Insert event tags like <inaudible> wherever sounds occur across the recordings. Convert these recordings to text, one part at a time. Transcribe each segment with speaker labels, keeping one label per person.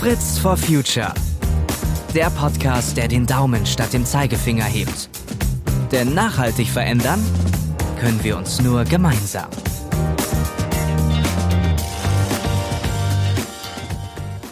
Speaker 1: Fritz for Future. Der Podcast, der den Daumen statt dem Zeigefinger hebt. Denn nachhaltig verändern können wir uns nur gemeinsam.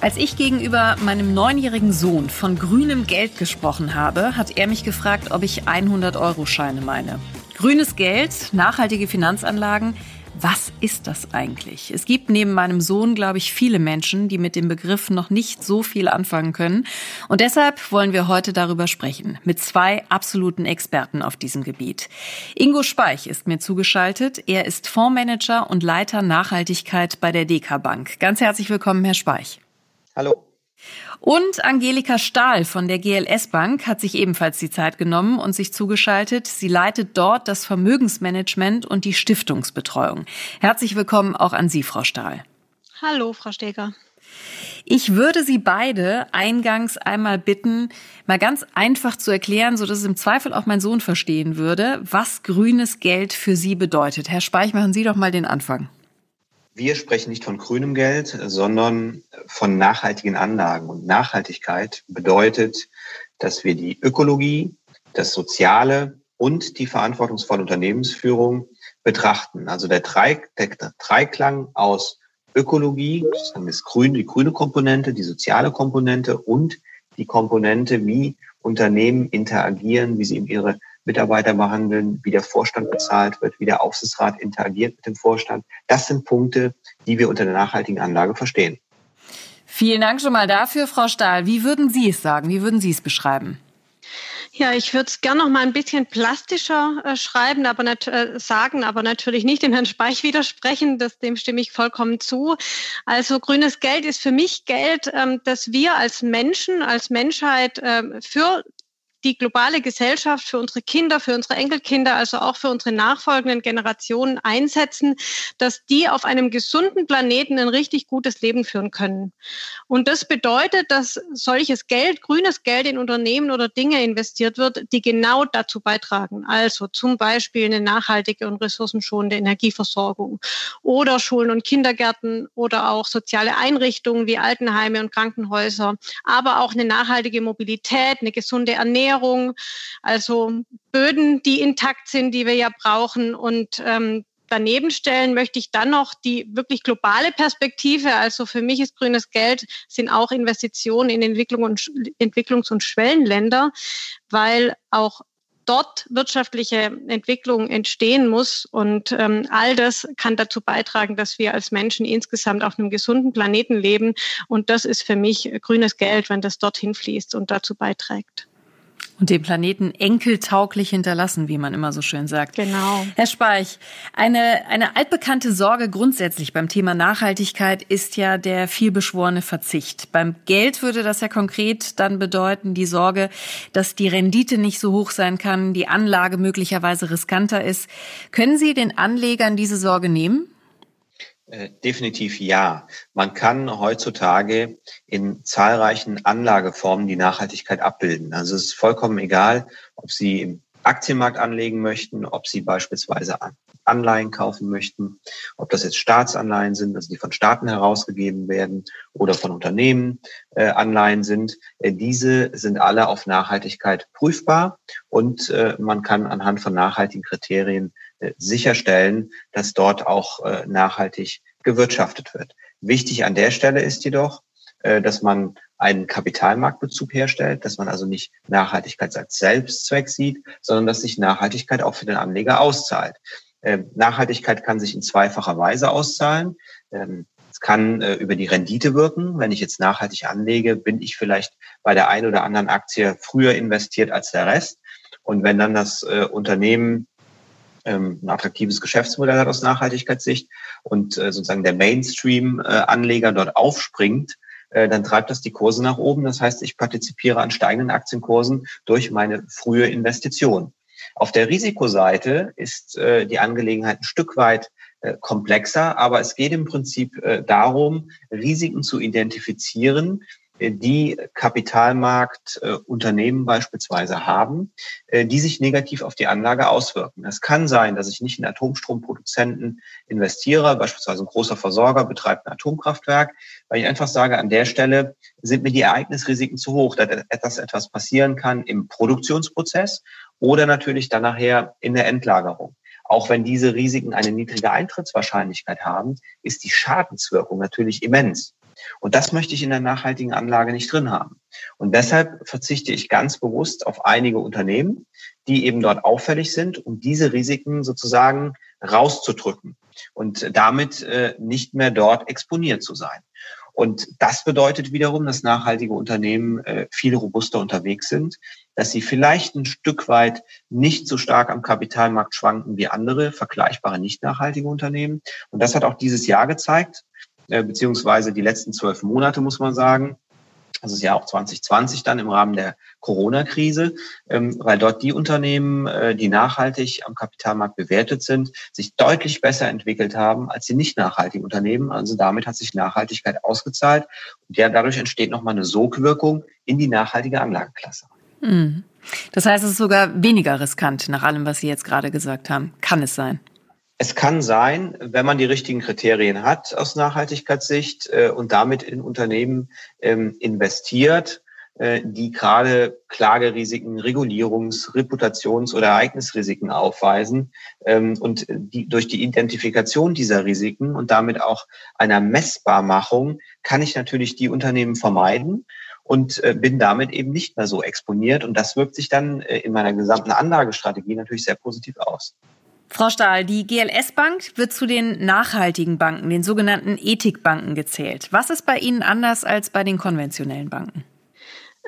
Speaker 2: Als ich gegenüber meinem neunjährigen Sohn von grünem Geld gesprochen habe, hat er mich gefragt, ob ich 100-Euro-Scheine meine. Grünes Geld, nachhaltige Finanzanlagen, was ist das eigentlich? Es gibt neben meinem Sohn, glaube ich, viele Menschen, die mit dem Begriff noch nicht so viel anfangen können. Und deshalb wollen wir heute darüber sprechen, mit zwei absoluten Experten auf diesem Gebiet. Ingo Speich ist mir zugeschaltet. Er ist Fondsmanager und Leiter Nachhaltigkeit bei der DK Bank. Ganz herzlich willkommen, Herr Speich.
Speaker 3: Hallo.
Speaker 2: Und Angelika Stahl von der GLS Bank hat sich ebenfalls die Zeit genommen und sich zugeschaltet. Sie leitet dort das Vermögensmanagement und die Stiftungsbetreuung. Herzlich willkommen auch an Sie, Frau Stahl.
Speaker 4: Hallo, Frau Steger.
Speaker 2: Ich würde Sie beide eingangs einmal bitten, mal ganz einfach zu erklären, so dass es im Zweifel auch mein Sohn verstehen würde, was grünes Geld für Sie bedeutet. Herr Speich, machen Sie doch mal den Anfang.
Speaker 3: Wir sprechen nicht von grünem Geld, sondern von nachhaltigen Anlagen. Und Nachhaltigkeit bedeutet, dass wir die Ökologie, das Soziale und die verantwortungsvolle Unternehmensführung betrachten. Also der, Drei, der Dreiklang aus Ökologie, das Grün, die grüne Komponente, die soziale Komponente und die Komponente, wie Unternehmen interagieren, wie sie in ihre Mitarbeiter behandeln, wie der Vorstand bezahlt wird, wie der Aufsichtsrat interagiert mit dem Vorstand. Das sind Punkte, die wir unter der nachhaltigen Anlage verstehen.
Speaker 2: Vielen Dank schon mal dafür, Frau Stahl. Wie würden Sie es sagen? Wie würden Sie es beschreiben?
Speaker 4: Ja, ich würde es gerne noch mal ein bisschen plastischer äh, schreiben, aber nicht, äh, sagen, aber natürlich nicht dem Herrn Speich widersprechen. Das, dem stimme ich vollkommen zu. Also grünes Geld ist für mich Geld, ähm, das wir als Menschen, als Menschheit ähm, für die globale Gesellschaft für unsere Kinder, für unsere Enkelkinder, also auch für unsere nachfolgenden Generationen einsetzen, dass die auf einem gesunden Planeten ein richtig gutes Leben führen können. Und das bedeutet, dass solches Geld, grünes Geld in Unternehmen oder Dinge investiert wird, die genau dazu beitragen. Also zum Beispiel eine nachhaltige und ressourcenschonende Energieversorgung oder Schulen und Kindergärten oder auch soziale Einrichtungen wie Altenheime und Krankenhäuser, aber auch eine nachhaltige Mobilität, eine gesunde Ernährung, Ernährung, also Böden, die intakt sind, die wir ja brauchen. Und ähm, daneben stellen möchte ich dann noch die wirklich globale Perspektive. Also für mich ist grünes Geld, sind auch Investitionen in Entwicklung und, Entwicklungs- und Schwellenländer, weil auch dort wirtschaftliche Entwicklung entstehen muss. Und ähm, all das kann dazu beitragen, dass wir als Menschen insgesamt auf einem gesunden Planeten leben. Und das ist für mich grünes Geld, wenn das dorthin fließt und dazu beiträgt.
Speaker 2: Und den Planeten enkeltauglich hinterlassen, wie man immer so schön sagt.
Speaker 4: Genau.
Speaker 2: Herr Speich, eine, eine altbekannte Sorge grundsätzlich beim Thema Nachhaltigkeit ist ja der vielbeschworene Verzicht. Beim Geld würde das ja konkret dann bedeuten, die Sorge, dass die Rendite nicht so hoch sein kann, die Anlage möglicherweise riskanter ist. Können Sie den Anlegern diese Sorge nehmen?
Speaker 3: Äh, definitiv ja. Man kann heutzutage in zahlreichen Anlageformen die Nachhaltigkeit abbilden. Also es ist vollkommen egal, ob Sie im Aktienmarkt anlegen möchten, ob Sie beispielsweise Anleihen kaufen möchten, ob das jetzt Staatsanleihen sind, also die von Staaten herausgegeben werden oder von Unternehmen äh, Anleihen sind. Äh, diese sind alle auf Nachhaltigkeit prüfbar und man kann anhand von nachhaltigen Kriterien sicherstellen, dass dort auch äh, nachhaltig gewirtschaftet wird. Wichtig an der Stelle ist jedoch, äh, dass man einen Kapitalmarktbezug herstellt, dass man also nicht Nachhaltigkeit als Selbstzweck sieht, sondern dass sich Nachhaltigkeit auch für den Anleger auszahlt. Nachhaltigkeit kann sich in zweifacher Weise auszahlen. Ähm, es kann über die Rendite wirken. Wenn ich jetzt nachhaltig anlege, bin ich vielleicht bei der einen oder anderen Aktie früher investiert als der Rest. Und wenn dann das Unternehmen ähm, ein attraktives Geschäftsmodell hat aus Nachhaltigkeitssicht und äh, sozusagen der Mainstream-Anleger dort aufspringt, äh, dann treibt das die Kurse nach oben. Das heißt, ich partizipiere an steigenden Aktienkursen durch meine frühe Investition. Auf der Risikoseite ist äh, die Angelegenheit ein Stück weit komplexer, aber es geht im Prinzip darum, Risiken zu identifizieren, die Kapitalmarktunternehmen beispielsweise haben, die sich negativ auf die Anlage auswirken. Es kann sein, dass ich nicht in Atomstromproduzenten investiere, beispielsweise ein großer Versorger betreibt ein Atomkraftwerk, weil ich einfach sage, an der Stelle sind mir die Ereignisrisiken zu hoch, dass etwas, etwas passieren kann im Produktionsprozess oder natürlich dann nachher in der Endlagerung. Auch wenn diese Risiken eine niedrige Eintrittswahrscheinlichkeit haben, ist die Schadenswirkung natürlich immens. Und das möchte ich in der nachhaltigen Anlage nicht drin haben. Und deshalb verzichte ich ganz bewusst auf einige Unternehmen, die eben dort auffällig sind, um diese Risiken sozusagen rauszudrücken und damit äh, nicht mehr dort exponiert zu sein. Und das bedeutet wiederum, dass nachhaltige Unternehmen äh, viel robuster unterwegs sind, dass sie vielleicht ein Stück weit nicht so stark am Kapitalmarkt schwanken wie andere vergleichbare nicht nachhaltige Unternehmen. Und das hat auch dieses Jahr gezeigt, äh, beziehungsweise die letzten zwölf Monate, muss man sagen das Jahr auch 2020 dann im Rahmen der Corona-Krise, ähm, weil dort die Unternehmen, äh, die nachhaltig am Kapitalmarkt bewertet sind, sich deutlich besser entwickelt haben als die nicht nachhaltigen Unternehmen. Also damit hat sich Nachhaltigkeit ausgezahlt und ja, dadurch entsteht nochmal eine Sogwirkung in die nachhaltige Anlageklasse.
Speaker 2: Mhm. Das heißt, es ist sogar weniger riskant nach allem, was Sie jetzt gerade gesagt haben. Kann es sein?
Speaker 3: Es kann sein, wenn man die richtigen Kriterien hat aus Nachhaltigkeitssicht äh, und damit in Unternehmen ähm, investiert, äh, die gerade Klagerisiken, Regulierungs-, Reputations- oder Ereignisrisiken aufweisen ähm, und die, durch die Identifikation dieser Risiken und damit auch einer Messbarmachung kann ich natürlich die Unternehmen vermeiden und äh, bin damit eben nicht mehr so exponiert und das wirkt sich dann in meiner gesamten Anlagestrategie natürlich sehr positiv aus.
Speaker 2: Frau Stahl, die GLS Bank wird zu den nachhaltigen Banken, den sogenannten Ethikbanken gezählt. Was ist bei Ihnen anders als bei den konventionellen Banken?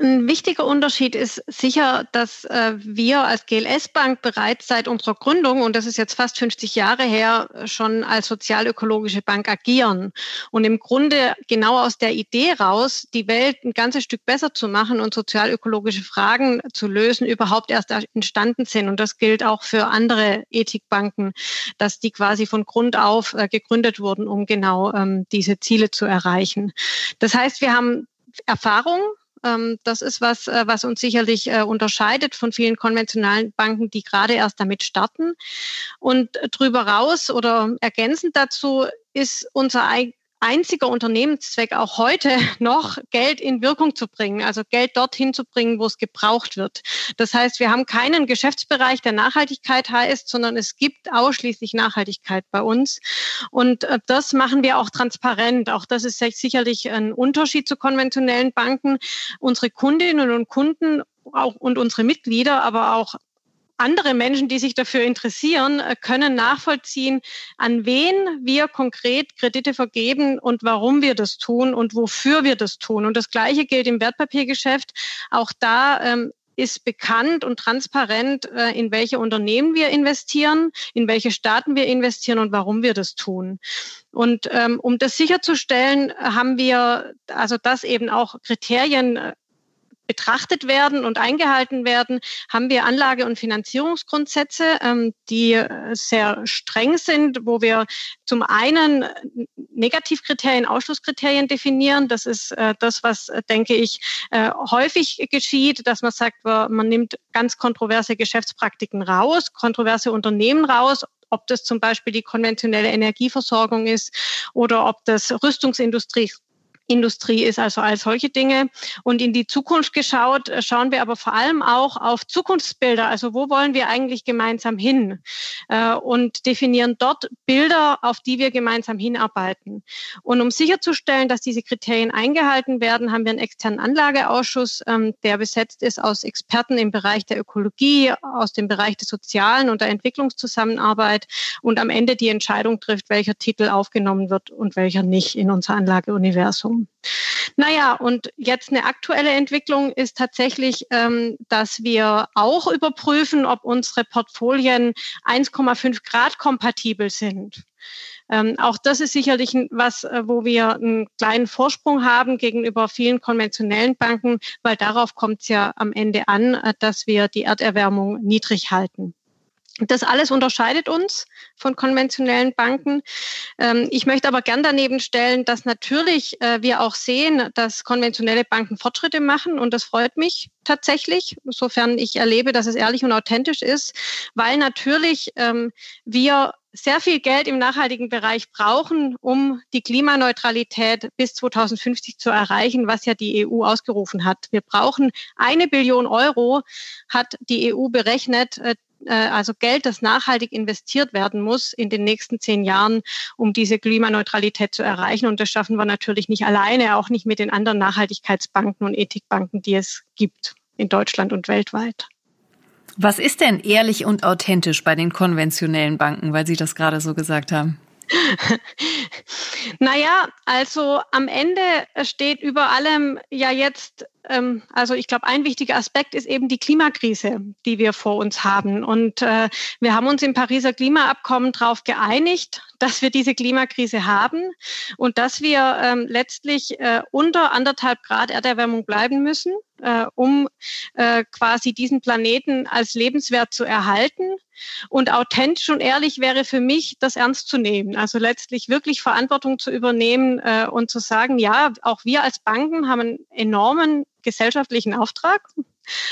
Speaker 4: Ein wichtiger Unterschied ist sicher, dass äh, wir als GLS Bank bereits seit unserer Gründung, und das ist jetzt fast 50 Jahre her, schon als sozialökologische Bank agieren. Und im Grunde genau aus der Idee raus, die Welt ein ganzes Stück besser zu machen und sozialökologische Fragen zu lösen, überhaupt erst entstanden sind. Und das gilt auch für andere Ethikbanken, dass die quasi von Grund auf äh, gegründet wurden, um genau ähm, diese Ziele zu erreichen. Das heißt, wir haben Erfahrung das ist was, äh, was uns sicherlich äh, unterscheidet von vielen konventionalen Banken, die gerade erst damit starten. Und drüber raus oder ergänzend dazu ist unser einziger Unternehmenszweck auch heute <laughs> noch, Geld in Wirkung zu bringen, also Geld dorthin zu bringen, wo es gebraucht wird. Das heißt, wir haben keinen Geschäftsbereich, der Nachhaltigkeit heißt, sondern es gibt ausschließlich Nachhaltigkeit bei uns. Und äh, das machen wir auch transparent. Auch das ist sicherlich ein Unterschied zu konventionellen Banken. Unsere Kundinnen und Kunden auch, und unsere Mitglieder, aber auch andere Menschen, die sich dafür interessieren, äh, können nachvollziehen, an wen wir konkret Kredite vergeben und warum wir das tun und wofür wir das tun. Und das Gleiche gilt im Wertpapiergeschäft. Auch da ähm, ist bekannt und transparent, äh, in welche Unternehmen wir investieren, in welche Staaten wir investieren und warum wir das tun. Und ähm, um das sicherzustellen, haben wir also das eben auch Kriterien äh, betrachtet werden und eingehalten werden, haben wir Anlage- und Finanzierungsgrundsätze, ähm, die äh, sehr streng sind, wo wir zum einen Negativkriterien, Ausschlusskriterien definieren. Das ist äh, das, was, äh, denke ich, häufig geschieht, dass man sagt, man nimmt ganz kontroverse Geschäftspraktiken raus, kontroverse Unternehmen raus, ob das zum Beispiel die konventionelle Energieversorgung ist oder ob das Rüstungsindustrie Industrie ist, also all solche Dinge. Und in die Zukunft geschaut, äh, schauen wir aber vor allem auch auf Zukunftsbilder. Also wo wollen wir eigentlich gemeinsam hin? Äh, und definieren dort Bilder, auf die wir gemeinsam hinarbeiten. Und um sicherzustellen, dass diese Kriterien eingehalten werden, haben wir einen externen Anlageausschuss, ähm, der besetzt ist aus Experten im Bereich der Ökologie, aus dem Bereich der sozialen und der Entwicklungszusammenarbeit und am Ende die Entscheidung trifft, welcher Titel aufgenommen wird und welcher nicht in unser Anlageuniversum. Naja, und jetzt eine aktuelle Entwicklung ist tatsächlich, ähm, dass wir auch überprüfen, ob unsere Portfolien 1,5 Grad kompatibel sind. Ähm, auch das ist sicherlich was, äh, wo wir einen kleinen Vorsprung haben gegenüber vielen konventionellen Banken, weil darauf kommt es ja am Ende an, äh, dass wir die Erderwärmung niedrig halten. Das alles unterscheidet uns von konventionellen Banken. Ähm, ich möchte aber gern daneben stellen, dass natürlich äh, wir auch sehen, dass konventionelle Banken Fortschritte machen und das freut mich tatsächlich, sofern ich erlebe, dass es ehrlich und authentisch ist, weil natürlich ähm, wir sehr viel Geld im nachhaltigen Bereich brauchen, um die Klimaneutralität bis 2050 zu erreichen, was ja die EU ausgerufen hat. Wir brauchen eine Billion Euro, hat die EU berechnet, äh, also Geld, das nachhaltig investiert werden muss in den nächsten zehn Jahren, um diese Klimaneutralität zu erreichen. Und das schaffen wir natürlich nicht alleine, auch nicht mit den anderen Nachhaltigkeitsbanken und Ethikbanken, die es gibt in Deutschland und weltweit.
Speaker 2: Was ist denn ehrlich und authentisch bei den konventionellen Banken, weil Sie das gerade so gesagt haben? <laughs>
Speaker 4: naja, also am Ende steht über allem ja jetzt ähm, also ich glaube, ein wichtiger Aspekt ist eben die Klimakrise, die wir vor uns haben. Und äh, wir haben uns im Pariser Klimaabkommen darauf geeinigt, dass wir diese Klimakrise haben und dass wir ähm, letztlich äh, unter anderthalb Grad Erderwärmung bleiben müssen, äh, um äh, quasi diesen Planeten als lebenswert zu erhalten. Und authentisch und ehrlich wäre für mich, das ernst zu nehmen. Also letztlich wirklich Verantwortung zu übernehmen äh, und zu sagen, ja, auch wir als Banken haben einen enormen gesellschaftlichen Auftrag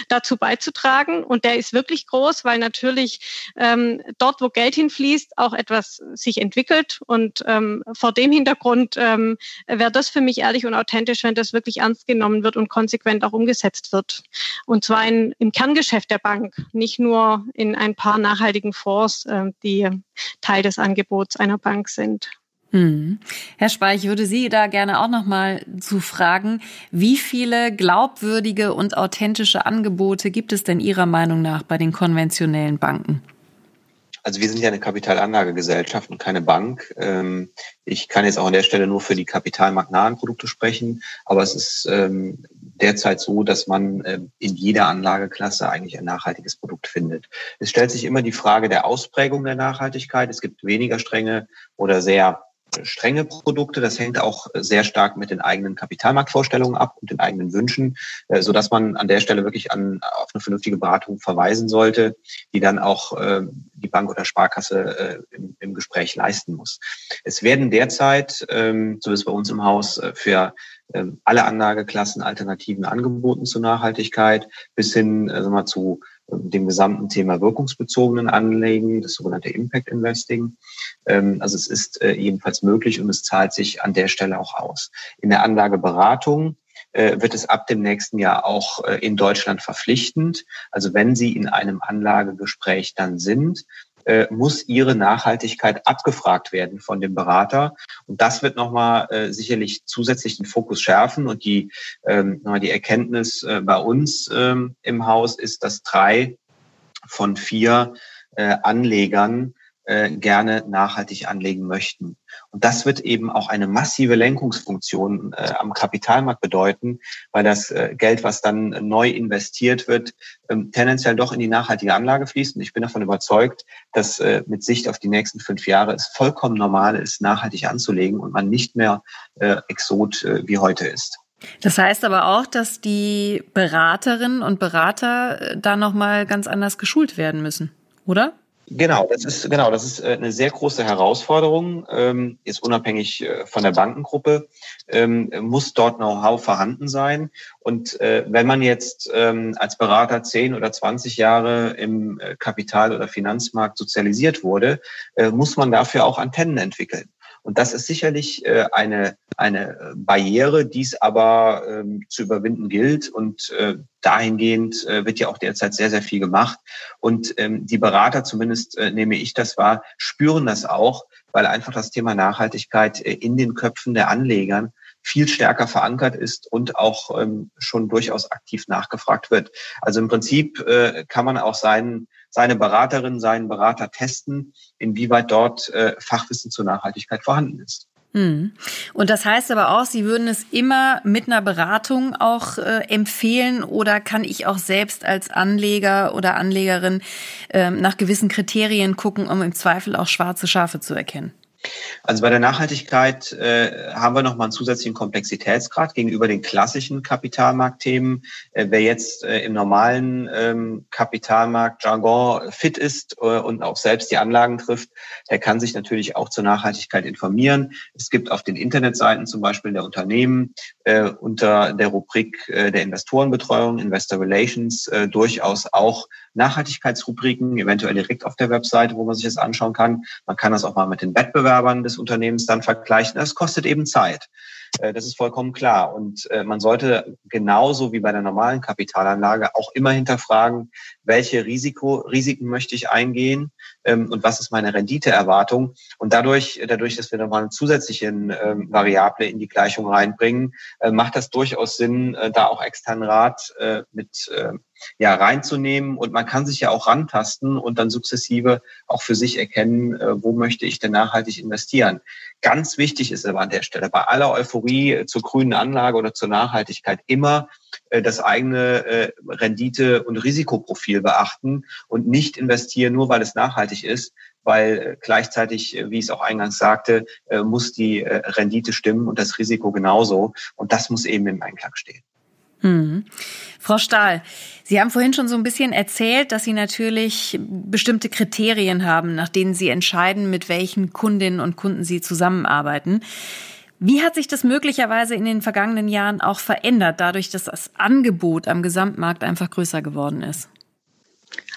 Speaker 4: dazu beizutragen. Und der ist wirklich groß, weil natürlich ähm, dort, wo Geld hinfließt, auch etwas sich entwickelt. Und ähm, vor dem Hintergrund ähm, wäre das für mich ehrlich und authentisch, wenn das wirklich ernst genommen wird und konsequent auch umgesetzt wird. Und zwar in, im Kerngeschäft der Bank, nicht nur in ein paar nachhaltigen Fonds, äh, die Teil des Angebots einer Bank sind.
Speaker 2: Hm. Herr Speich, würde Sie da gerne auch noch mal zu fragen, wie viele glaubwürdige und authentische Angebote gibt es denn Ihrer Meinung nach bei den konventionellen Banken?
Speaker 3: Also wir sind ja eine Kapitalanlagegesellschaft und keine Bank. Ähm, ich kann jetzt auch an der Stelle nur für die kapitalmarktnahen Produkte sprechen, aber es ist ähm, derzeit so, dass man ähm, in jeder Anlageklasse eigentlich ein nachhaltiges Produkt findet. Es stellt sich immer die Frage der Ausprägung der Nachhaltigkeit. Es gibt weniger strenge oder sehr strenge Produkte. Das hängt auch sehr stark mit den eigenen Kapitalmarktvorstellungen ab und den eigenen Wünschen, äh, so dass man an der Stelle wirklich an, auf eine vernünftige Beratung verweisen sollte, die dann auch äh, die Bank oder Sparkasse äh, im, im Gespräch leisten muss. Es werden derzeit, ähm, so ist bei uns im Haus, für ähm, alle Anlageklassen Alternativen angeboten zur Nachhaltigkeit bis hin also mal zu dem gesamten Thema wirkungsbezogenen Anlegen, das sogenannte Impact Investing. Ähm, also es ist äh, jedenfalls möglich und es zahlt sich an der Stelle auch aus. In der Anlageberatung äh, wird es ab dem nächsten Jahr auch äh, in Deutschland verpflichtend. Also wenn Sie in einem Anlagegespräch dann sind, äh, muss ihre Nachhaltigkeit abgefragt werden von dem Berater. Und das wird nochmal äh, sicherlich zusätzlich den Fokus schärfen. Und die, ähm, die Erkenntnis äh, bei uns ähm, im Haus ist, dass drei von vier äh, Anlegern äh, gerne nachhaltig anlegen möchten. Und das wird eben auch eine massive Lenkungsfunktion äh, am Kapitalmarkt bedeuten, weil das äh, Geld, was dann neu investiert wird, ähm, tendenziell doch in die nachhaltige Anlage fließt. Und ich bin davon überzeugt, dass äh, mit Sicht auf die nächsten fünf Jahre es vollkommen normal ist, nachhaltig anzulegen und man nicht mehr äh, Exot äh, wie heute ist.
Speaker 2: Das heißt aber auch, dass die Beraterinnen und Berater äh, da nochmal ganz anders geschult werden müssen, oder?
Speaker 3: Genau, das ist genau, das ist äh, eine sehr große Herausforderung. Ähm, jetzt unabhängig äh, von der Bankengruppe ähm, muss dort Know-how vorhanden sein. Und äh, wenn man jetzt ähm, als Berater zehn oder zwanzig Jahre im äh, Kapital- oder Finanzmarkt sozialisiert wurde, muss man dafür auch Antennen entwickeln. Und das ist sicherlich äh, eine, eine Barriere, die es aber ähm, zu überwinden gilt. Und äh, dahingehend äh, wird ja auch derzeit sehr, sehr viel gemacht. Und ähm, die Berater, zumindest äh, nehme ich das wahr, spüren das auch, weil einfach das Thema Nachhaltigkeit äh, in den Köpfen der Anlegern viel stärker verankert ist und auch ähm, schon durchaus aktiv nachgefragt wird. Also im Prinzip äh, kann man auch seinen seine Beraterin, seinen Berater testen, inwieweit dort äh, Fachwissen zur Nachhaltigkeit vorhanden ist.
Speaker 2: Hm. Und das heißt aber auch, Sie würden es immer mit einer Beratung auch äh, empfehlen oder kann ich auch selbst als Anleger oder Anlegerin äh, nach gewissen Kriterien gucken, um im Zweifel auch schwarze Schafe zu erkennen?
Speaker 3: Also bei der Nachhaltigkeit äh, haben wir nochmal einen zusätzlichen Komplexitätsgrad gegenüber den klassischen Kapitalmarktthemen. Äh, wer jetzt äh, im normalen ähm, Kapitalmarkt-Jargon fit ist äh, und auch selbst die Anlagen trifft, der kann sich natürlich auch zur Nachhaltigkeit informieren. Es gibt auf den Internetseiten zum Beispiel der Unternehmen äh, unter der Rubrik äh, der Investorenbetreuung, Investor Relations, äh, durchaus auch Nachhaltigkeitsrubriken, eventuell direkt auf der Webseite, wo man sich das anschauen kann. Man kann das auch mal mit den Wettbewerbern des Unternehmens dann vergleichen. Das kostet eben Zeit. Äh, das ist vollkommen klar. Und äh, man sollte genauso wie bei der normalen Kapitalanlage auch immer hinterfragen, welche Risiko, Risiken möchte ich eingehen ähm, und was ist meine Renditeerwartung. Und dadurch, dadurch, dass wir nochmal eine zusätzliche ähm, Variable in die Gleichung reinbringen, äh, macht das durchaus Sinn, da auch externen Rat mit ja, reinzunehmen. Und man kann sich ja auch rantasten und dann sukzessive auch für sich erkennen, wo möchte ich denn nachhaltig investieren. Ganz wichtig ist aber an der Stelle bei aller Euphorie zur grünen Anlage oder zur Nachhaltigkeit immer äh, das eigene äh, Rendite- und Risikoprofil beachten und nicht investieren, nur weil es nachhaltig ist, weil äh, gleichzeitig, wie ich es auch eingangs sagte, muss die Rendite stimmen und das Risiko genauso. Und das muss eben im Einklang stehen.
Speaker 2: Hm. Frau Stahl, Sie haben vorhin schon so ein bisschen erzählt, dass Sie natürlich bestimmte Kriterien haben, nach denen Sie entscheiden, mit welchen Kundinnen und Kunden Sie zusammenarbeiten. Wie hat sich das möglicherweise in den vergangenen Jahren auch verändert, dadurch, dass das Angebot am Gesamtmarkt einfach größer geworden ist?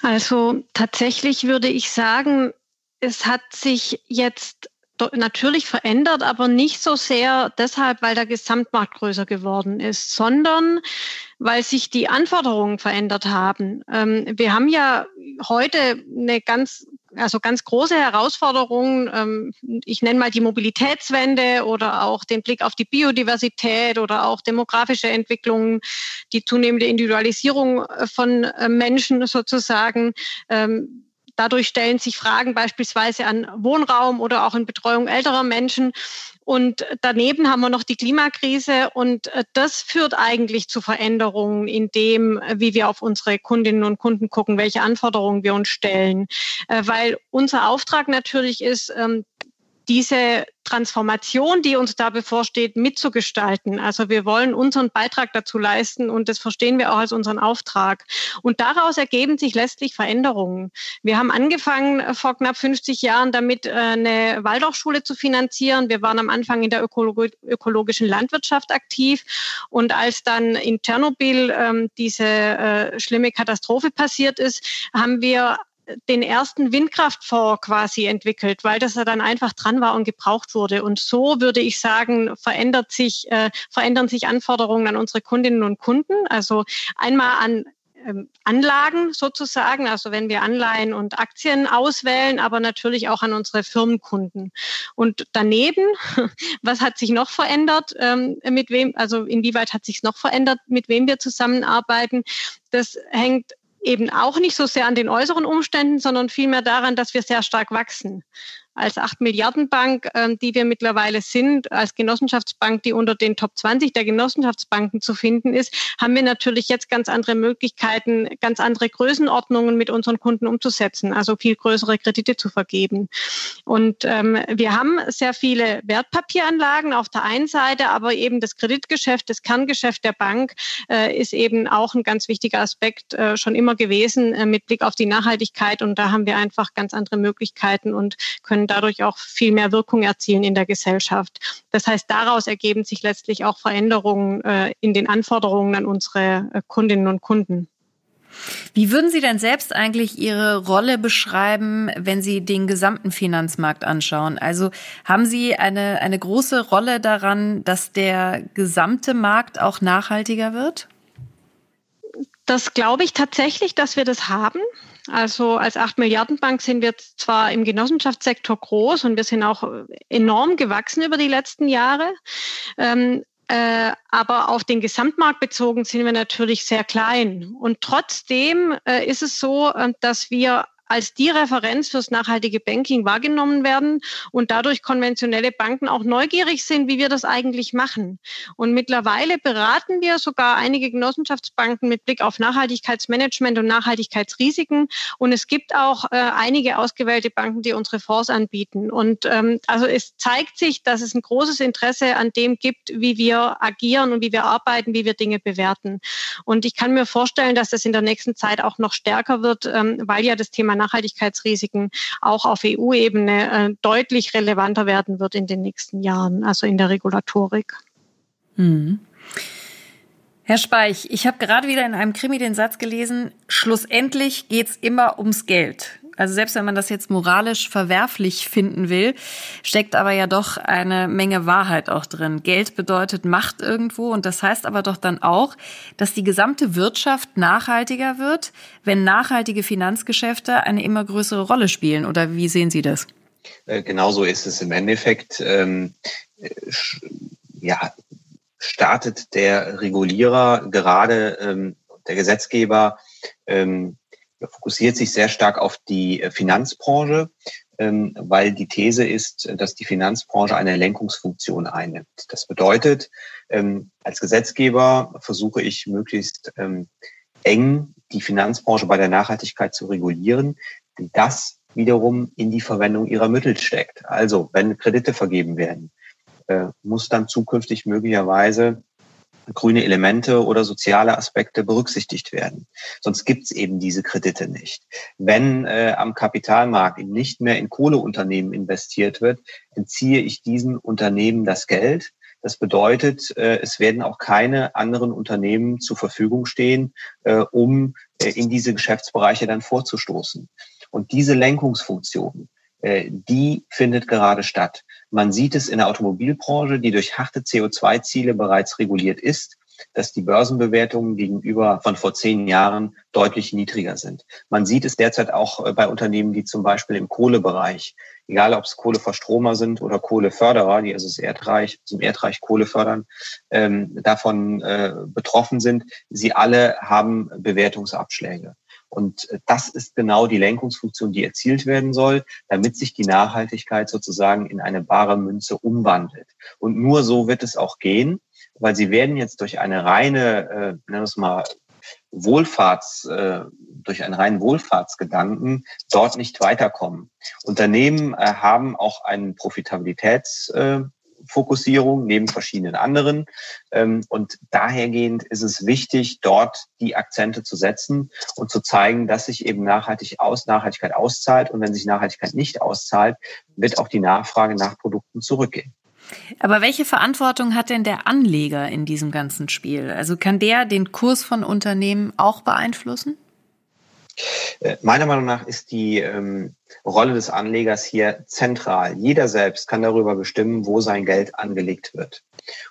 Speaker 4: Also tatsächlich würde ich sagen, es hat sich jetzt natürlich verändert, aber nicht so sehr deshalb, weil der Gesamtmarkt größer geworden ist, sondern weil sich die Anforderungen verändert haben. Ähm, wir haben ja heute eine ganz also ganz große Herausforderung. Ähm, ich nenne mal die Mobilitätswende oder auch den Blick auf die Biodiversität oder auch demografische Entwicklungen, die zunehmende Individualisierung äh, von äh, Menschen sozusagen. Dadurch stellen sich Fragen beispielsweise an Wohnraum oder auch in Betreuung älterer Menschen. Und daneben haben wir noch die Klimakrise und äh, das führt eigentlich zu Veränderungen in dem, äh, wie wir auf unsere Kundinnen und Kunden gucken, welche Anforderungen wir uns stellen. Äh, weil unser Auftrag natürlich ist, ähm, diese Transformation, die uns da bevorsteht, mitzugestalten. Also wir wollen unseren Beitrag dazu leisten und das verstehen wir auch als unseren Auftrag. Und daraus ergeben sich letztlich Veränderungen. Wir haben angefangen äh, vor knapp 50 Jahren damit, äh, eine Waldorfschule zu finanzieren. Wir waren am Anfang in der ökologischen Landwirtschaft aktiv. Und als dann in Tschernobyl ähm, diese äh, schlimme Katastrophe passiert ist, haben wir den ersten Windkraftfonds quasi entwickelt, weil das ja dann einfach dran war und gebraucht wurde. Und so würde ich sagen, verändert sich, äh, verändern sich Anforderungen an unsere Kundinnen und Kunden. Also einmal an ähm, Anlagen sozusagen, also wenn wir Anleihen und Aktien auswählen, aber natürlich auch an unsere Firmenkunden. Und daneben, <laughs> was hat sich noch verändert, ähm, mit wem, also inwieweit hat sich noch verändert, mit wem wir zusammenarbeiten? Das hängt eben auch nicht so sehr an den äußeren Umständen, sondern vielmehr daran, dass wir sehr stark wachsen als 8 Milliarden Bank, ähm, die wir mittlerweile sind, als Genossenschaftsbank, die unter den Top 20 der Genossenschaftsbanken zu finden ist, haben wir natürlich jetzt ganz andere Möglichkeiten, ganz andere Größenordnungen mit unseren Kunden umzusetzen, also viel größere Kredite zu vergeben. Und ähm, wir haben sehr viele Wertpapieranlagen auf der einen Seite, aber eben das Kreditgeschäft, das Kerngeschäft der Bank äh, ist eben auch ein ganz wichtiger Aspekt äh, schon immer gewesen äh, mit Blick auf die Nachhaltigkeit. Und da haben wir einfach ganz andere Möglichkeiten und können können dadurch auch viel mehr Wirkung erzielen in der Gesellschaft. Das heißt, daraus ergeben sich letztlich auch Veränderungen äh, in den Anforderungen an unsere äh, Kundinnen und Kunden.
Speaker 2: Wie würden Sie denn selbst eigentlich Ihre Rolle beschreiben, wenn Sie den gesamten Finanzmarkt anschauen? Also haben Sie eine, eine große Rolle daran, dass der gesamte Markt auch nachhaltiger wird?
Speaker 4: Das glaube ich tatsächlich, dass wir das haben. Also als 8 Milliarden Bank sind wir zwar im Genossenschaftssektor groß und wir sind auch enorm gewachsen über die letzten Jahre. Ähm, äh, aber auf den Gesamtmarkt bezogen sind wir natürlich sehr klein. Und trotzdem äh, ist es so, äh, dass wir als die Referenz fürs nachhaltige Banking wahrgenommen werden und dadurch konventionelle Banken auch neugierig sind, wie wir das eigentlich machen. Und mittlerweile beraten wir sogar einige Genossenschaftsbanken mit Blick auf Nachhaltigkeitsmanagement und Nachhaltigkeitsrisiken. Und es gibt auch äh, einige ausgewählte Banken, die unsere Fonds anbieten. Und ähm, also es zeigt sich, dass es ein großes Interesse an dem gibt, wie wir agieren und wie wir arbeiten, wie wir Dinge bewerten. Und ich kann mir vorstellen, dass das in der nächsten Zeit auch noch stärker wird, ähm, weil ja das Thema Nachhaltigkeitsrisiken auch auf EU-Ebene äh, deutlich relevanter werden wird in den nächsten Jahren, also in der Regulatorik.
Speaker 2: Hm. Herr Speich, ich habe gerade wieder in einem Krimi den Satz gelesen, schlussendlich geht es immer ums Geld. Also selbst wenn man das jetzt moralisch verwerflich finden will, steckt aber ja doch eine Menge Wahrheit auch drin. Geld bedeutet Macht irgendwo und das heißt aber doch dann auch, dass die gesamte Wirtschaft nachhaltiger wird, wenn nachhaltige Finanzgeschäfte eine immer größere Rolle spielen. Oder wie sehen Sie das?
Speaker 3: Äh, genauso ist es im Endeffekt. Ähm, ja, startet der Regulierer gerade ähm, der Gesetzgeber ähm, fokussiert sich sehr stark auf die äh, Finanzbranche, ähm, weil die These ist, dass die Finanzbranche eine Lenkungsfunktion einnimmt. Das bedeutet, ähm, als Gesetzgeber versuche ich möglichst ähm, eng die Finanzbranche bei der Nachhaltigkeit zu regulieren, denn das wiederum in die Verwendung ihrer Mittel steckt. Also wenn Kredite vergeben werden, äh, muss dann zukünftig möglicherweise grüne Elemente oder soziale Aspekte berücksichtigt werden. Sonst gibt es eben diese Kredite nicht. Wenn äh, am Kapitalmarkt nicht mehr in Kohleunternehmen investiert wird, entziehe ich diesen Unternehmen das Geld. Das bedeutet, äh, es werden auch keine anderen Unternehmen zur Verfügung stehen, äh, um äh, in diese Geschäftsbereiche dann vorzustoßen. Und diese Lenkungsfunktion, die findet gerade statt. Man sieht es in der Automobilbranche, die durch harte CO2-Ziele bereits reguliert ist, dass die Börsenbewertungen gegenüber von vor zehn Jahren deutlich niedriger sind. Man sieht es derzeit auch äh, bei Unternehmen, die zum Beispiel im Kohlebereich, egal ob es Kohleverstromer sind oder Kohleförderer, die also das Erdreich, zum Erdreich Kohle fördern, ähm, davon äh, betroffen sind, sie alle haben Bewertungsabschläge. Und äh, das ist genau die Lenkungsfunktion, die erzielt werden soll, damit sich die Nachhaltigkeit sozusagen in eine bare Münze umwandelt. Und nur so wird es auch gehen, weil sie werden jetzt durch eine reine, äh, nennen wir es mal, Wohlfahrts, äh, durch einen reinen Wohlfahrtsgedanken dort nicht weiterkommen. Unternehmen äh, haben auch einen Profitabilitäts, äh, Fokussierung neben verschiedenen anderen. Ähm, und dahergehend ist es wichtig, dort die Akzente zu setzen und zu zeigen, dass sich eben nachhaltig aus, Nachhaltigkeit auszahlt. Und wenn sich Nachhaltigkeit nicht auszahlt, wird auch die Nachfrage nach Produkten zurückgehen.
Speaker 2: Aber welche Verantwortung hat denn der Anleger in diesem ganzen Spiel? Also kann der den Kurs von Unternehmen auch beeinflussen?
Speaker 3: Äh, meiner Meinung nach ist die ähm, Rolle des Anlegers hier zentral. Jeder selbst kann darüber bestimmen, wo sein Geld angelegt wird.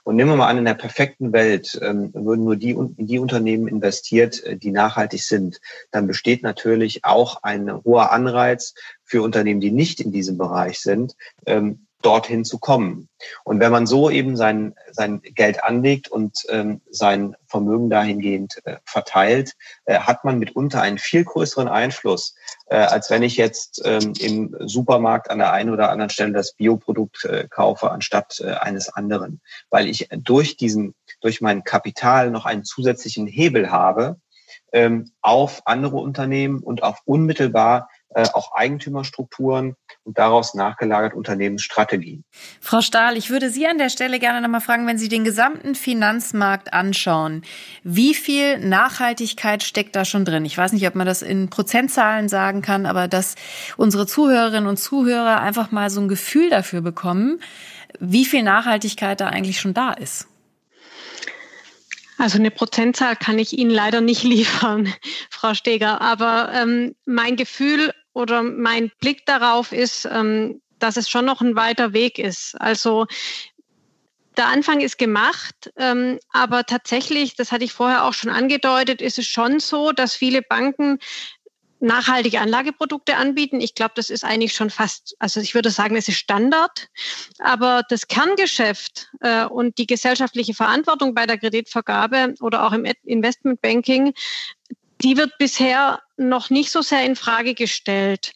Speaker 3: Und nehmen wir mal an, in der perfekten Welt ähm, würden nur die, die Unternehmen investiert, äh, die nachhaltig sind. Dann besteht natürlich auch ein hoher Anreiz für Unternehmen, die nicht in diesem Bereich sind, ähm, dorthin zu kommen. Und wenn man so eben sein, sein Geld anlegt und ähm, sein Vermögen dahingehend äh, verteilt, äh, hat man mitunter einen viel größeren Einfluss, äh, als wenn ich jetzt ähm, im Supermarkt an der einen oder anderen Stelle das Bioprodukt äh, kaufe anstatt äh, eines anderen, weil ich durch diesen, durch mein Kapital noch einen zusätzlichen Hebel habe ähm, auf andere Unternehmen und auf unmittelbar auch Eigentümerstrukturen und daraus nachgelagert Unternehmensstrategien.
Speaker 2: Frau Stahl, ich würde Sie an der Stelle gerne nochmal fragen, wenn Sie den gesamten Finanzmarkt anschauen, wie viel Nachhaltigkeit steckt da schon drin? Ich weiß nicht, ob man das in Prozentzahlen sagen kann, aber dass unsere Zuhörerinnen und Zuhörer einfach mal so ein Gefühl dafür bekommen, wie viel Nachhaltigkeit da eigentlich schon da ist.
Speaker 4: Also eine Prozentzahl kann ich Ihnen leider nicht <laughs> liefern, Frau Steger. Aber ähm, mein Gefühl oder mein Blick darauf ist, ähm, dass es schon noch ein weiter Weg ist. Also der Anfang ist gemacht, ähm, aber tatsächlich, das hatte ich vorher auch schon angedeutet, ist es schon so, dass viele Banken nachhaltige Anlageprodukte anbieten. Ich glaube, das ist eigentlich schon fast, also ich würde sagen, es ist Standard. Aber das Kerngeschäft äh, und die gesellschaftliche Verantwortung bei der Kreditvergabe oder auch im Investmentbanking, die wird bisher noch nicht so sehr in Frage gestellt.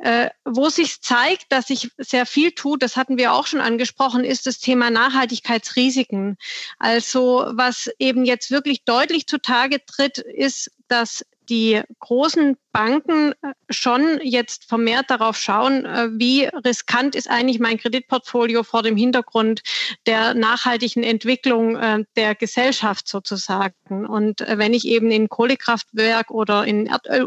Speaker 4: Äh, wo sich zeigt, dass sich sehr viel tut, das hatten wir auch schon angesprochen, ist das Thema Nachhaltigkeitsrisiken. Also was eben jetzt wirklich deutlich zutage tritt, ist, dass die großen Banken äh, schon jetzt vermehrt darauf schauen, äh, wie riskant ist eigentlich mein Kreditportfolio vor dem Hintergrund der nachhaltigen Entwicklung äh, der Gesellschaft sozusagen. Und wenn ich eben in Kohlekraftwerk oder in Erdöl,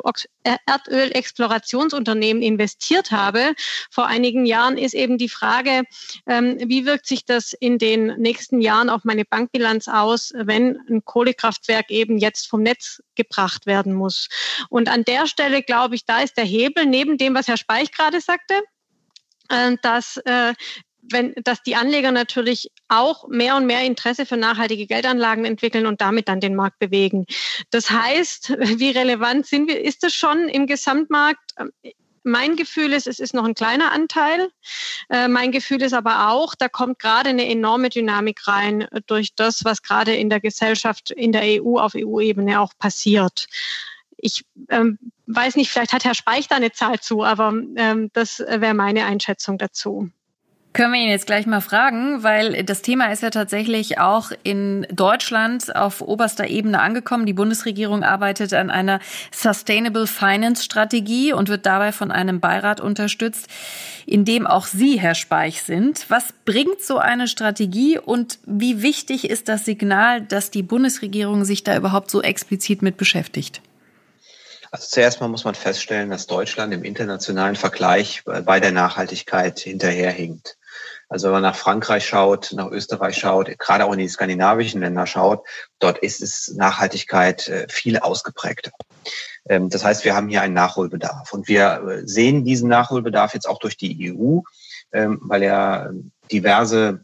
Speaker 4: Erdölexplorationsunternehmen investiert habe vor einigen Jahren, ist eben die Frage, ähm, wie wirkt sich das in den nächsten Jahren auf meine Bankbilanz aus, wenn ein Kohlekraftwerk eben jetzt vom Netz gebracht werden muss. Und an der Stelle glaube ich, da ist der Hebel neben dem, was Herr Speich gerade sagte, äh, dass äh, wenn, dass die Anleger natürlich auch mehr und mehr Interesse für nachhaltige Geldanlagen entwickeln und damit dann den Markt bewegen. Das heißt, wie relevant sind wir, ist das schon im Gesamtmarkt? Mein Gefühl ist, es ist noch ein kleiner Anteil. Äh, mein Gefühl ist aber auch, da kommt gerade eine enorme Dynamik rein durch das, was gerade in der Gesellschaft, in der EU, auf EU-Ebene auch passiert. Ich ähm, weiß nicht, vielleicht hat Herr Speich da eine Zahl zu, aber ähm, das wäre meine Einschätzung dazu.
Speaker 2: Können wir ihn jetzt gleich mal fragen, weil das Thema ist ja tatsächlich auch in Deutschland auf oberster Ebene angekommen. Die Bundesregierung arbeitet an einer Sustainable Finance Strategie und wird dabei von einem Beirat unterstützt, in dem auch Sie, Herr Speich, sind. Was bringt so eine Strategie und wie wichtig ist das Signal, dass die Bundesregierung sich da überhaupt so explizit mit beschäftigt?
Speaker 3: Also zuerst mal muss man feststellen, dass Deutschland im internationalen Vergleich bei der Nachhaltigkeit hinterherhinkt. Also wenn man nach Frankreich schaut, nach Österreich schaut, gerade auch in die skandinavischen Länder schaut, dort ist es Nachhaltigkeit äh, viel ausgeprägter. Ähm, das heißt, wir haben hier einen Nachholbedarf. Und wir äh, sehen diesen Nachholbedarf jetzt auch durch die EU, ähm, weil ja diverse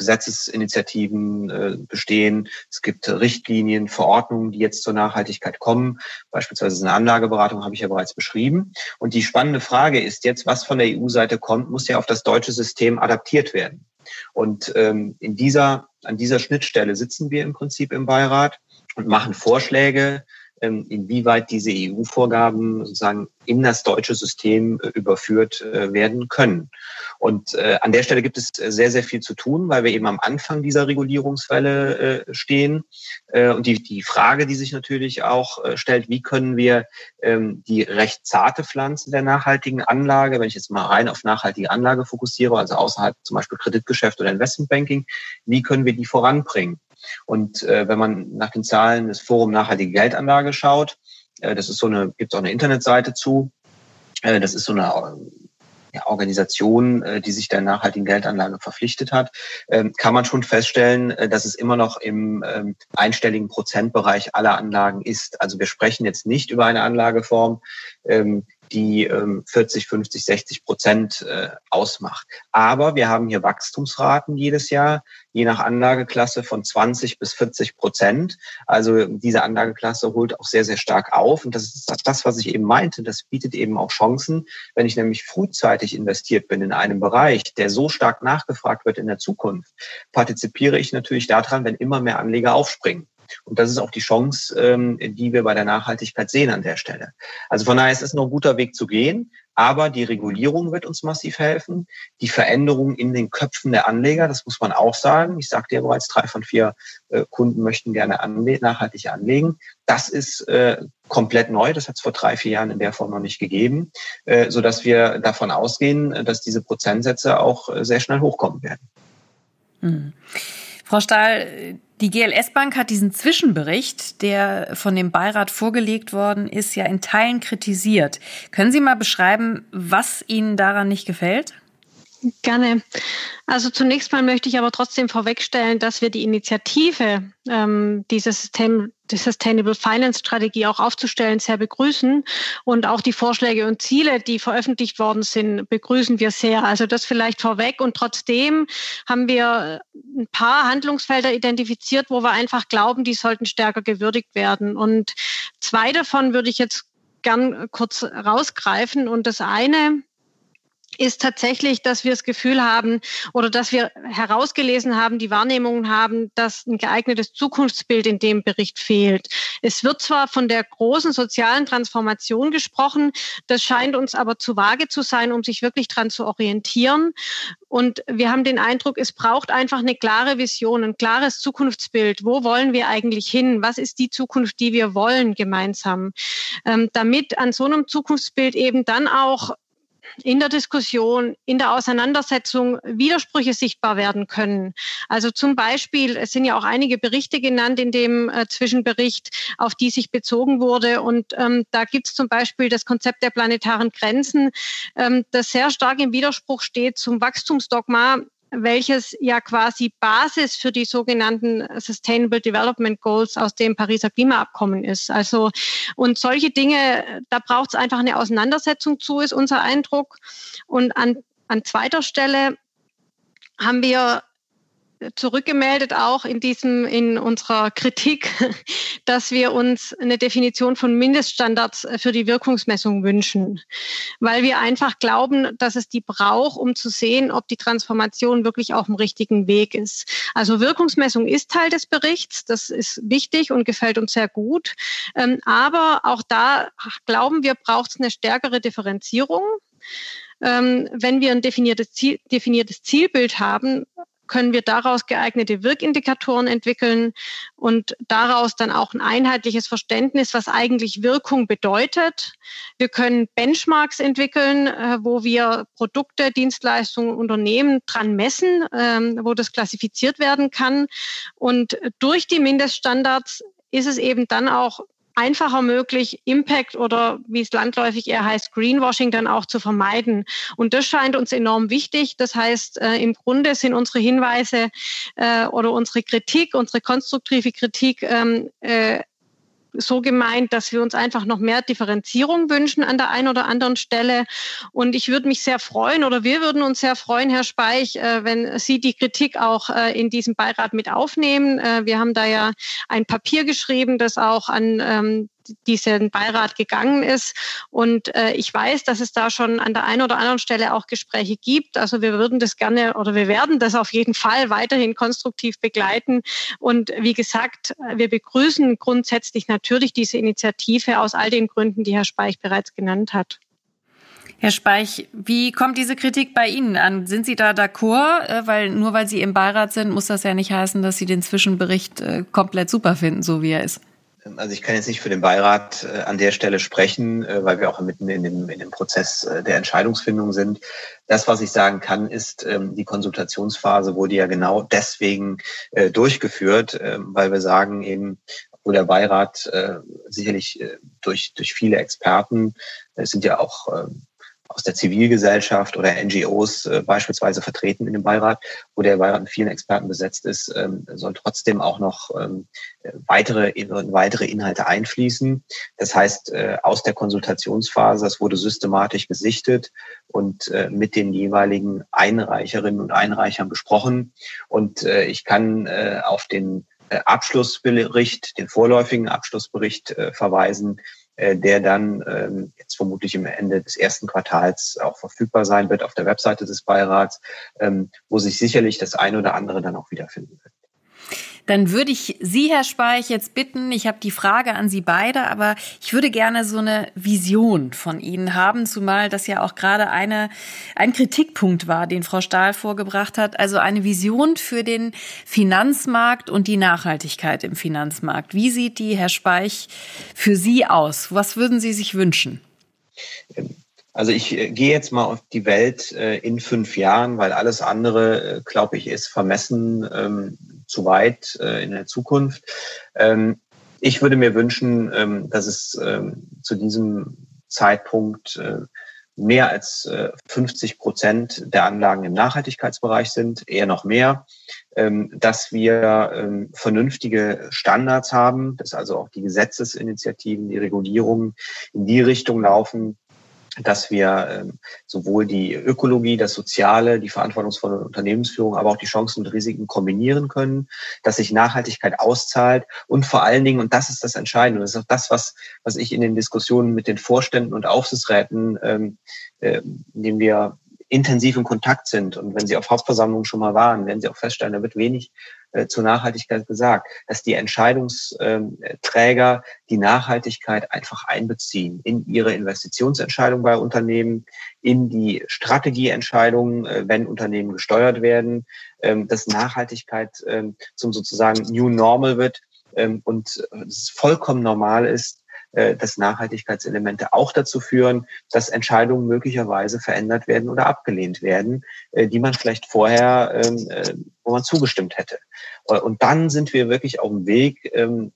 Speaker 3: Gesetzesinitiativen äh, bestehen. Es gibt Richtlinien, Verordnungen, die jetzt zur Nachhaltigkeit kommen. Beispielsweise eine Anlageberatung habe ich ja bereits beschrieben. Und die spannende Frage ist jetzt, was von der EU-Seite kommt, muss ja auf das deutsche System adaptiert werden. Und ähm, in dieser, an dieser Schnittstelle sitzen wir im Prinzip im Beirat und machen Vorschläge, inwieweit diese EU-Vorgaben sozusagen in das deutsche System äh, überführt äh, werden können. Und äh, an der Stelle gibt es sehr, sehr viel zu tun, weil wir eben am Anfang dieser Regulierungswelle stehen. Und die, die Frage, die sich natürlich auch stellt, wie können wir ähm, die recht zarte Pflanze der nachhaltigen Anlage, wenn ich jetzt mal rein auf nachhaltige Anlage fokussiere, also außerhalb zum Beispiel Kreditgeschäft oder Investmentbanking, wie können wir die voranbringen? Und äh, wenn man nach den Zahlen des Forum Nachhaltige Geldanlage schaut, äh, das ist so eine, gibt es auch eine Internetseite zu, äh, das ist so eine ja, Organisation, äh, die sich der nachhaltigen Geldanlage verpflichtet hat, ähm, kann man schon feststellen, äh, dass es immer noch im ähm, einstelligen Prozentbereich aller Anlagen ist. Also wir sprechen jetzt nicht über eine Anlageform, ähm, die ähm, 40, 50, 60 Prozent äh, ausmacht. Aber wir haben hier Wachstumsraten jedes Jahr, je nach Anlageklasse von 20 bis 40 Prozent. Also diese Anlageklasse holt auch sehr, sehr stark auf. Und das ist das, was ich eben meinte. Das bietet eben auch Chancen. Wenn ich nämlich frühzeitig investiert bin in einem Bereich, der so stark nachgefragt wird in der Zukunft, partizipiere ich natürlich daran, wenn immer mehr Anleger aufspringen. Und das ist auch die Chance, ähm, die wir bei der Nachhaltigkeit sehen an der Stelle. Also von daher ist es noch ein guter Weg zu gehen. Aber die Regulierung wird uns massiv helfen. Die Veränderung in den Köpfen der Anleger, das muss man auch sagen. Ich sagte ja bereits, drei von vier äh, Kunden möchten gerne anle nachhaltig anlegen. Das ist äh, komplett neu. Das hat es vor drei, vier Jahren in der Form noch nicht gegeben, äh, sodass wir davon ausgehen, dass diese Prozentsätze auch äh, sehr schnell hochkommen werden.
Speaker 2: Mhm. Frau Stahl, die GLS Bank hat diesen Zwischenbericht, der von dem Beirat vorgelegt worden ist, ja in Teilen kritisiert. Können Sie mal beschreiben, was Ihnen daran nicht gefällt?
Speaker 4: Gerne. Also zunächst mal möchte ich aber trotzdem vorwegstellen, dass wir die Initiative, ähm, diese System, die Sustainable Finance Strategie auch aufzustellen, sehr begrüßen. Und auch die Vorschläge und Ziele, die veröffentlicht worden sind, begrüßen wir sehr. Also das vielleicht vorweg. Und trotzdem haben wir ein paar Handlungsfelder identifiziert, wo wir einfach glauben, die sollten stärker gewürdigt werden. Und zwei davon würde ich jetzt gern kurz rausgreifen. Und das eine ist tatsächlich, dass wir das Gefühl haben oder dass wir herausgelesen haben, die Wahrnehmungen haben, dass ein geeignetes Zukunftsbild in dem Bericht fehlt. Es wird zwar von der großen sozialen Transformation gesprochen, das scheint uns aber zu vage zu sein, um sich wirklich dran zu orientieren. Und wir haben den Eindruck, es braucht einfach eine klare Vision, ein klares Zukunftsbild. Wo wollen wir eigentlich hin? Was ist die Zukunft, die wir wollen gemeinsam? Ähm, damit an so einem Zukunftsbild eben dann auch in der Diskussion, in der Auseinandersetzung Widersprüche sichtbar werden können. Also zum Beispiel, es sind ja auch einige Berichte genannt in dem äh, Zwischenbericht, auf die sich bezogen wurde. Und ähm, da gibt es zum Beispiel das Konzept der planetaren Grenzen, ähm, das sehr stark im Widerspruch steht zum Wachstumsdogma welches ja quasi Basis für die sogenannten Sustainable Development Goals aus dem Pariser Klimaabkommen ist. Also und solche Dinge, da braucht es einfach eine Auseinandersetzung zu, ist unser Eindruck. Und an, an zweiter Stelle haben wir zurückgemeldet auch in diesem, in unserer Kritik, <laughs> dass wir uns eine Definition von Mindeststandards für die Wirkungsmessung wünschen, weil wir einfach glauben, dass es die braucht, um zu sehen, ob die Transformation wirklich auf dem richtigen Weg ist. Also Wirkungsmessung ist Teil des Berichts, das ist wichtig und gefällt uns sehr gut. Ähm, aber auch da glauben wir, braucht es eine stärkere Differenzierung ähm, wenn wir ein definiertes, Ziel, definiertes Zielbild haben, können wir daraus geeignete Wirkindikatoren entwickeln und daraus dann auch ein einheitliches Verständnis, was eigentlich Wirkung bedeutet. Wir können Benchmarks entwickeln, äh, wo wir Produkte, Dienstleistungen, Unternehmen dran messen, ähm, wo das klassifiziert werden kann. Und durch die Mindeststandards ist es eben dann auch einfacher möglich, Impact oder wie es landläufig eher heißt, Greenwashing dann auch zu vermeiden. Und das scheint uns enorm wichtig. Das heißt, äh, im Grunde sind unsere Hinweise äh, oder unsere Kritik, unsere konstruktive Kritik ähm, äh, so gemeint, dass wir uns einfach noch mehr Differenzierung wünschen an der einen oder anderen Stelle. Und ich würde mich sehr freuen oder wir würden uns sehr freuen, Herr Speich, äh, wenn Sie die Kritik auch äh, in diesem Beirat mit aufnehmen. Äh, wir haben da ja ein Papier geschrieben, das auch an ähm, diesen Beirat gegangen ist. Und äh, ich weiß, dass es da schon an der einen oder anderen Stelle auch Gespräche gibt. Also wir würden das gerne oder wir werden das auf jeden Fall weiterhin konstruktiv begleiten. Und wie gesagt, wir begrüßen grundsätzlich natürlich diese Initiative aus all den Gründen, die Herr Speich bereits genannt hat.
Speaker 2: Herr Speich, wie kommt diese Kritik bei Ihnen an? Sind Sie da d'accord? Äh, weil nur weil Sie im Beirat sind, muss das ja nicht heißen, dass Sie den Zwischenbericht äh, komplett super finden, so wie er ist.
Speaker 3: Also ich kann jetzt nicht für den Beirat äh, an der Stelle sprechen, äh, weil wir auch mitten in dem, in dem Prozess äh, der Entscheidungsfindung sind. Das, was ich sagen kann, ist, ähm, die Konsultationsphase wurde ja genau deswegen durchgeführt, äh, weil wir sagen eben, obwohl der Beirat sicherlich durch, durch viele Experten, es sind ja auch ähm, aus der Zivilgesellschaft oder NGOs äh, beispielsweise vertreten in dem Beirat, wo der Beirat mit vielen Experten besetzt ist, ähm, soll trotzdem auch noch ähm, weitere, weitere Inhalte einfließen. Das heißt, äh, aus der Konsultationsphase, das wurde systematisch gesichtet und äh, mit den jeweiligen Einreicherinnen und Einreichern besprochen. Und äh, ich kann äh, auf den äh, Abschlussbericht, den vorläufigen Abschlussbericht äh, verweisen, der dann ähm, jetzt vermutlich im Ende des ersten Quartals auch verfügbar sein wird auf der Webseite des Beirats, ähm, wo sich sicherlich das eine oder andere dann auch wiederfinden wird.
Speaker 2: Dann würde ich Sie, Herr Speich, jetzt bitten, ich habe die Frage an Sie beide, aber ich würde gerne so eine Vision von Ihnen haben, zumal das ja auch gerade eine, ein Kritikpunkt war, den Frau Stahl vorgebracht hat. Also eine Vision für den Finanzmarkt und die Nachhaltigkeit im Finanzmarkt. Wie sieht die, Herr Speich, für Sie aus? Was würden Sie sich wünschen?
Speaker 3: Also ich äh, gehe jetzt mal auf die Welt äh, in fünf Jahren, weil alles andere, äh, glaube ich, ist vermessen ähm, zu weit äh, in der Zukunft. Ähm, ich würde mir wünschen, ähm, dass es ähm, zu diesem Zeitpunkt äh, mehr als äh, 50 Prozent der Anlagen im Nachhaltigkeitsbereich sind, eher noch mehr, ähm, dass wir ähm, vernünftige Standards haben, dass also auch die Gesetzesinitiativen, die Regulierungen in die Richtung laufen, dass wir ähm, sowohl die Ökologie, das Soziale, die verantwortungsvolle Unternehmensführung, aber auch die Chancen und Risiken kombinieren können, dass sich Nachhaltigkeit auszahlt und vor allen Dingen, und das ist das Entscheidende, das ist auch das, was, was ich in den Diskussionen mit den Vorständen und Aufsichtsräten, ähm, äh, indem wir intensiv in Kontakt sind und wenn Sie auf Hauptversammlungen schon mal waren, werden Sie auch feststellen, da wird wenig äh, zur Nachhaltigkeit gesagt, dass die Entscheidungsträger die Nachhaltigkeit einfach einbeziehen in ihre Investitionsentscheidung bei Unternehmen, in die Strategieentscheidungen, äh, wenn Unternehmen gesteuert werden, ähm, dass Nachhaltigkeit ähm, zum sozusagen New Normal wird ähm, und es vollkommen normal ist, äh, dass Nachhaltigkeitselemente auch dazu führen, dass Entscheidungen möglicherweise verändert werden oder abgelehnt werden, äh, die man vielleicht vorher, ähm, äh, wo man zugestimmt hätte. Und dann sind wir wirklich auf dem Weg, ähm,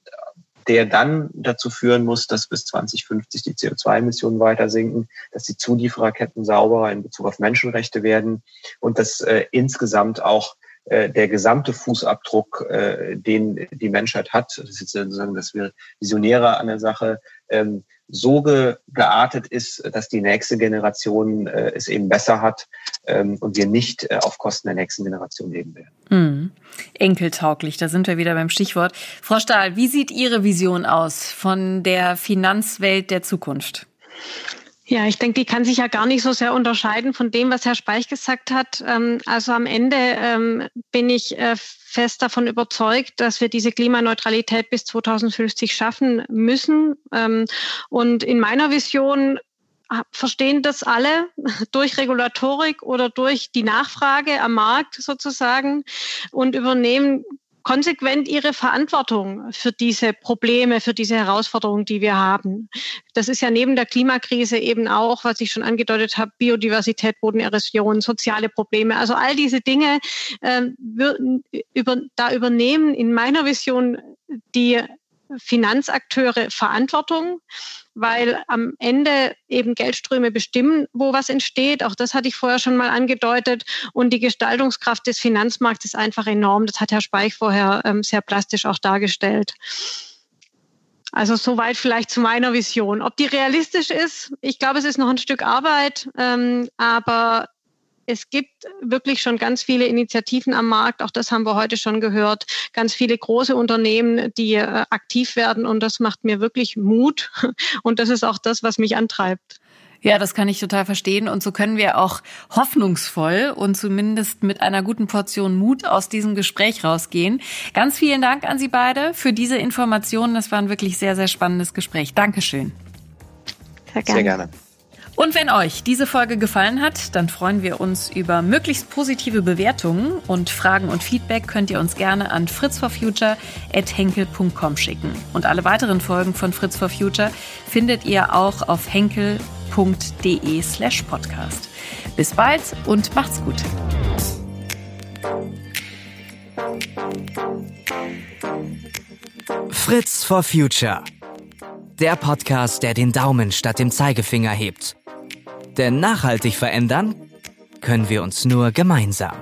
Speaker 3: der dann dazu führen muss, dass bis 2050 die CO2-Emissionen weiter sinken, dass die Zuliefererketten sauberer in Bezug auf Menschenrechte werden und dass insgesamt auch der gesamte Fußabdruck, äh, den die Menschheit hat, das ist jetzt sozusagen das Visionäre an der Sache, ähm, so ge geartet ist, dass die nächste Generation äh, es eben besser hat ähm, und wir nicht äh, auf Kosten der nächsten Generation leben werden.
Speaker 2: Mhm. Enkeltauglich, da sind wir wieder beim Stichwort. Frau Stahl, wie sieht Ihre Vision aus von der Finanzwelt der Zukunft?
Speaker 4: Ja, ich denke, die kann sich ja gar nicht so sehr unterscheiden von dem, was Herr Speich gesagt hat. Ähm, also am Ende ähm, bin ich äh, fest davon überzeugt, dass wir diese Klimaneutralität bis 2050 schaffen müssen. Ähm, und in meiner Vision verstehen das alle <laughs> durch Regulatorik oder durch die Nachfrage am Markt sozusagen und übernehmen konsequent ihre Verantwortung für diese Probleme, für diese Herausforderungen, die wir haben. Das ist ja neben der Klimakrise eben auch, was ich schon angedeutet habe, Biodiversität, Bodenerosion, soziale Probleme. Also all diese Dinge äh, über, da übernehmen in meiner Vision die Finanzakteure Verantwortung weil am Ende eben Geldströme bestimmen, wo was entsteht. Auch das hatte ich vorher schon mal angedeutet. Und die Gestaltungskraft des Finanzmarkts ist einfach enorm. Das hat Herr Speich vorher ähm, sehr plastisch auch dargestellt. Also soweit vielleicht zu meiner Vision. Ob die realistisch ist, ich glaube, es ist noch ein Stück Arbeit, ähm, aber es gibt wirklich schon ganz viele Initiativen am Markt, auch das haben wir heute schon gehört, ganz viele große Unternehmen, die äh, aktiv werden und das macht mir wirklich Mut <laughs> und das ist auch das, was mich antreibt.
Speaker 2: Ja, das kann ich total verstehen. Und so können wir auch hoffnungsvoll und zumindest mit einer guten Portion Mut aus diesem Gespräch rausgehen. Ganz vielen Dank an Sie beide für diese Informationen. Das war ein wirklich sehr, sehr spannendes Gespräch. Dankeschön.
Speaker 3: Sehr gerne. Sehr gerne.
Speaker 2: Und wenn euch diese Folge gefallen hat, dann freuen wir uns über möglichst positive Bewertungen und Fragen und Feedback könnt ihr uns gerne an fritzforfuture@henkel.com schicken. Und alle weiteren Folgen von Fritz for Future findet ihr auch auf henkel.de/podcast. Bis bald und macht's gut.
Speaker 1: Fritz for Future. Der Podcast, der den Daumen statt dem Zeigefinger hebt. Denn nachhaltig verändern können wir uns nur gemeinsam.